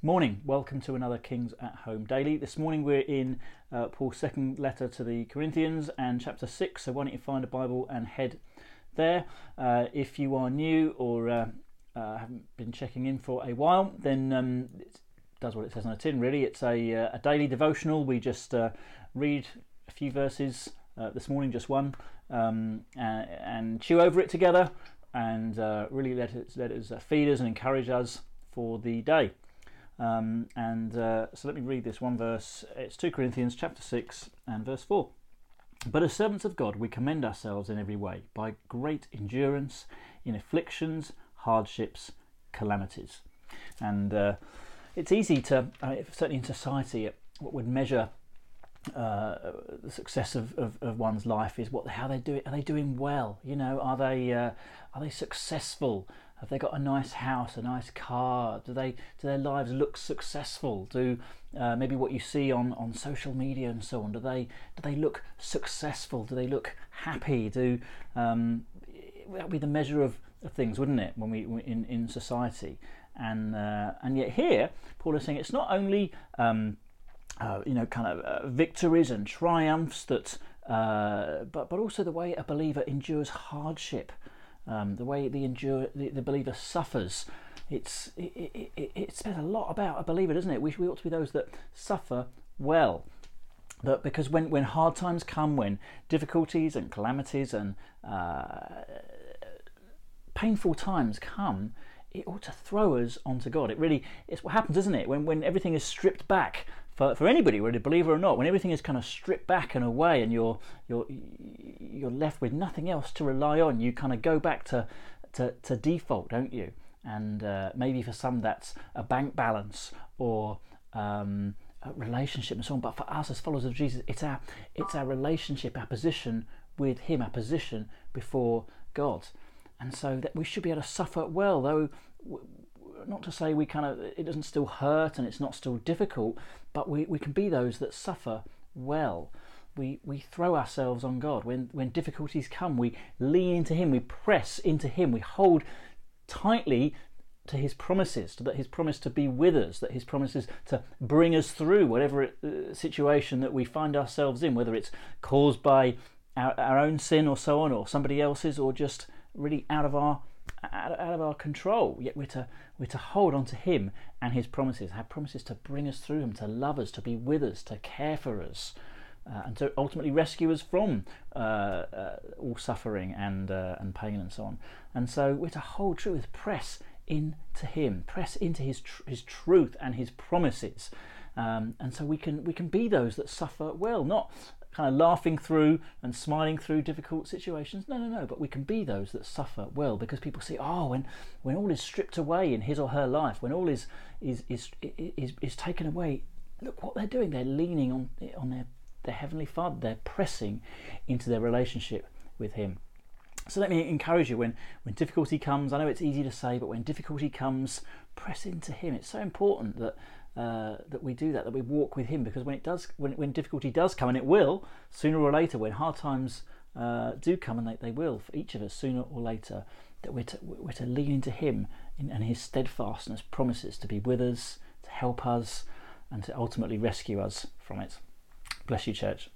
Morning, welcome to another Kings at Home Daily. This morning we're in uh, Paul's second letter to the Corinthians and chapter 6, so why don't you find a Bible and head there. Uh, if you are new or uh, uh haven't been checking in for a while, then um, it does what it says on the tin really. It's a, uh, a daily devotional. We just uh, read a few verses this morning, just one, um, and, and, chew over it together and really let it, let it feed us and encourage us for the day. Um, and uh, so let me read this one verse. It's 2 Corinthians chapter 6 and verse 4. But as servants of God, we commend ourselves in every way by great endurance in afflictions, hardships, calamities. And uh, it's easy to, uh, certainly in society, what would measure uh, the success of, of, of, one's life is what how they do it. Are they doing well? You know, are they uh, are they successful? Have they got a nice house, a nice car? Do they do their lives look successful? Do uh, maybe what you see on, on social media and so on? Do they do they look successful? Do they look happy? Do um, that would be the measure of, of things, wouldn't it? When we in in society, and uh, and yet here Paul is saying it's not only um, uh, you know kind of uh, victories and triumphs that, uh, but but also the way a believer endures hardship um, the way the, endure, the, the believer suffers. It's, it, it, it, it says a lot about a believer, doesn't it? We, we ought to be those that suffer well. That because when, when hard times come, when difficulties and calamities and uh, painful times come, it ought to throw us onto God. It really it's what happens, isn't it? When when everything is stripped back for, for anybody, whether believer or not, when everything is kind of stripped back and away, and you're you're you're left with nothing else to rely on, you kind of go back to to, to default, don't you? And uh, maybe for some that's a bank balance or um, a relationship and so on. But for us as followers of Jesus, it's our it's our relationship, our position with Him, our position before God, and so that we should be able to suffer well, though not to say we kind of it doesn't still hurt and it's not still difficult, but we, we can be those that suffer well. We, we throw ourselves on God. When, when difficulties come, we lean into Him, we press into Him, we hold tightly to His promises, to that His promise to be with us, that His promises to bring us through whatever uh, situation that we find ourselves in, whether it's caused by our, our own sin or so on, or somebody else's, or just really out of our out, out of our control. Yet we're to we're to hold on to Him and His promises. Have promises to bring us through Him, to love us, to be with us, to care for us, uh, and to ultimately rescue us from uh, uh, all suffering and uh, and pain and so on. And so we're to hold true, with press into Him, press into His tr- His truth and His promises. Um, and so we can we can be those that suffer well, not kind of laughing through and smiling through difficult situations. No, no, no. But we can be those that suffer well because people see, oh, when when all is stripped away in his or her life, when all is is is is, is taken away, look what they're doing. They're leaning on on their their heavenly Father. They're pressing into their relationship with Him. So let me encourage you when, when difficulty comes. I know it's easy to say, but when difficulty comes, press into Him. It's so important that uh, that we do that, that we walk with Him, because when it does, when, when difficulty does come, and it will sooner or later, when hard times uh, do come, and they, they will for each of us sooner or later, that we're to, we're to lean into Him in, and His steadfastness promises to be with us, to help us, and to ultimately rescue us from it. Bless you, church.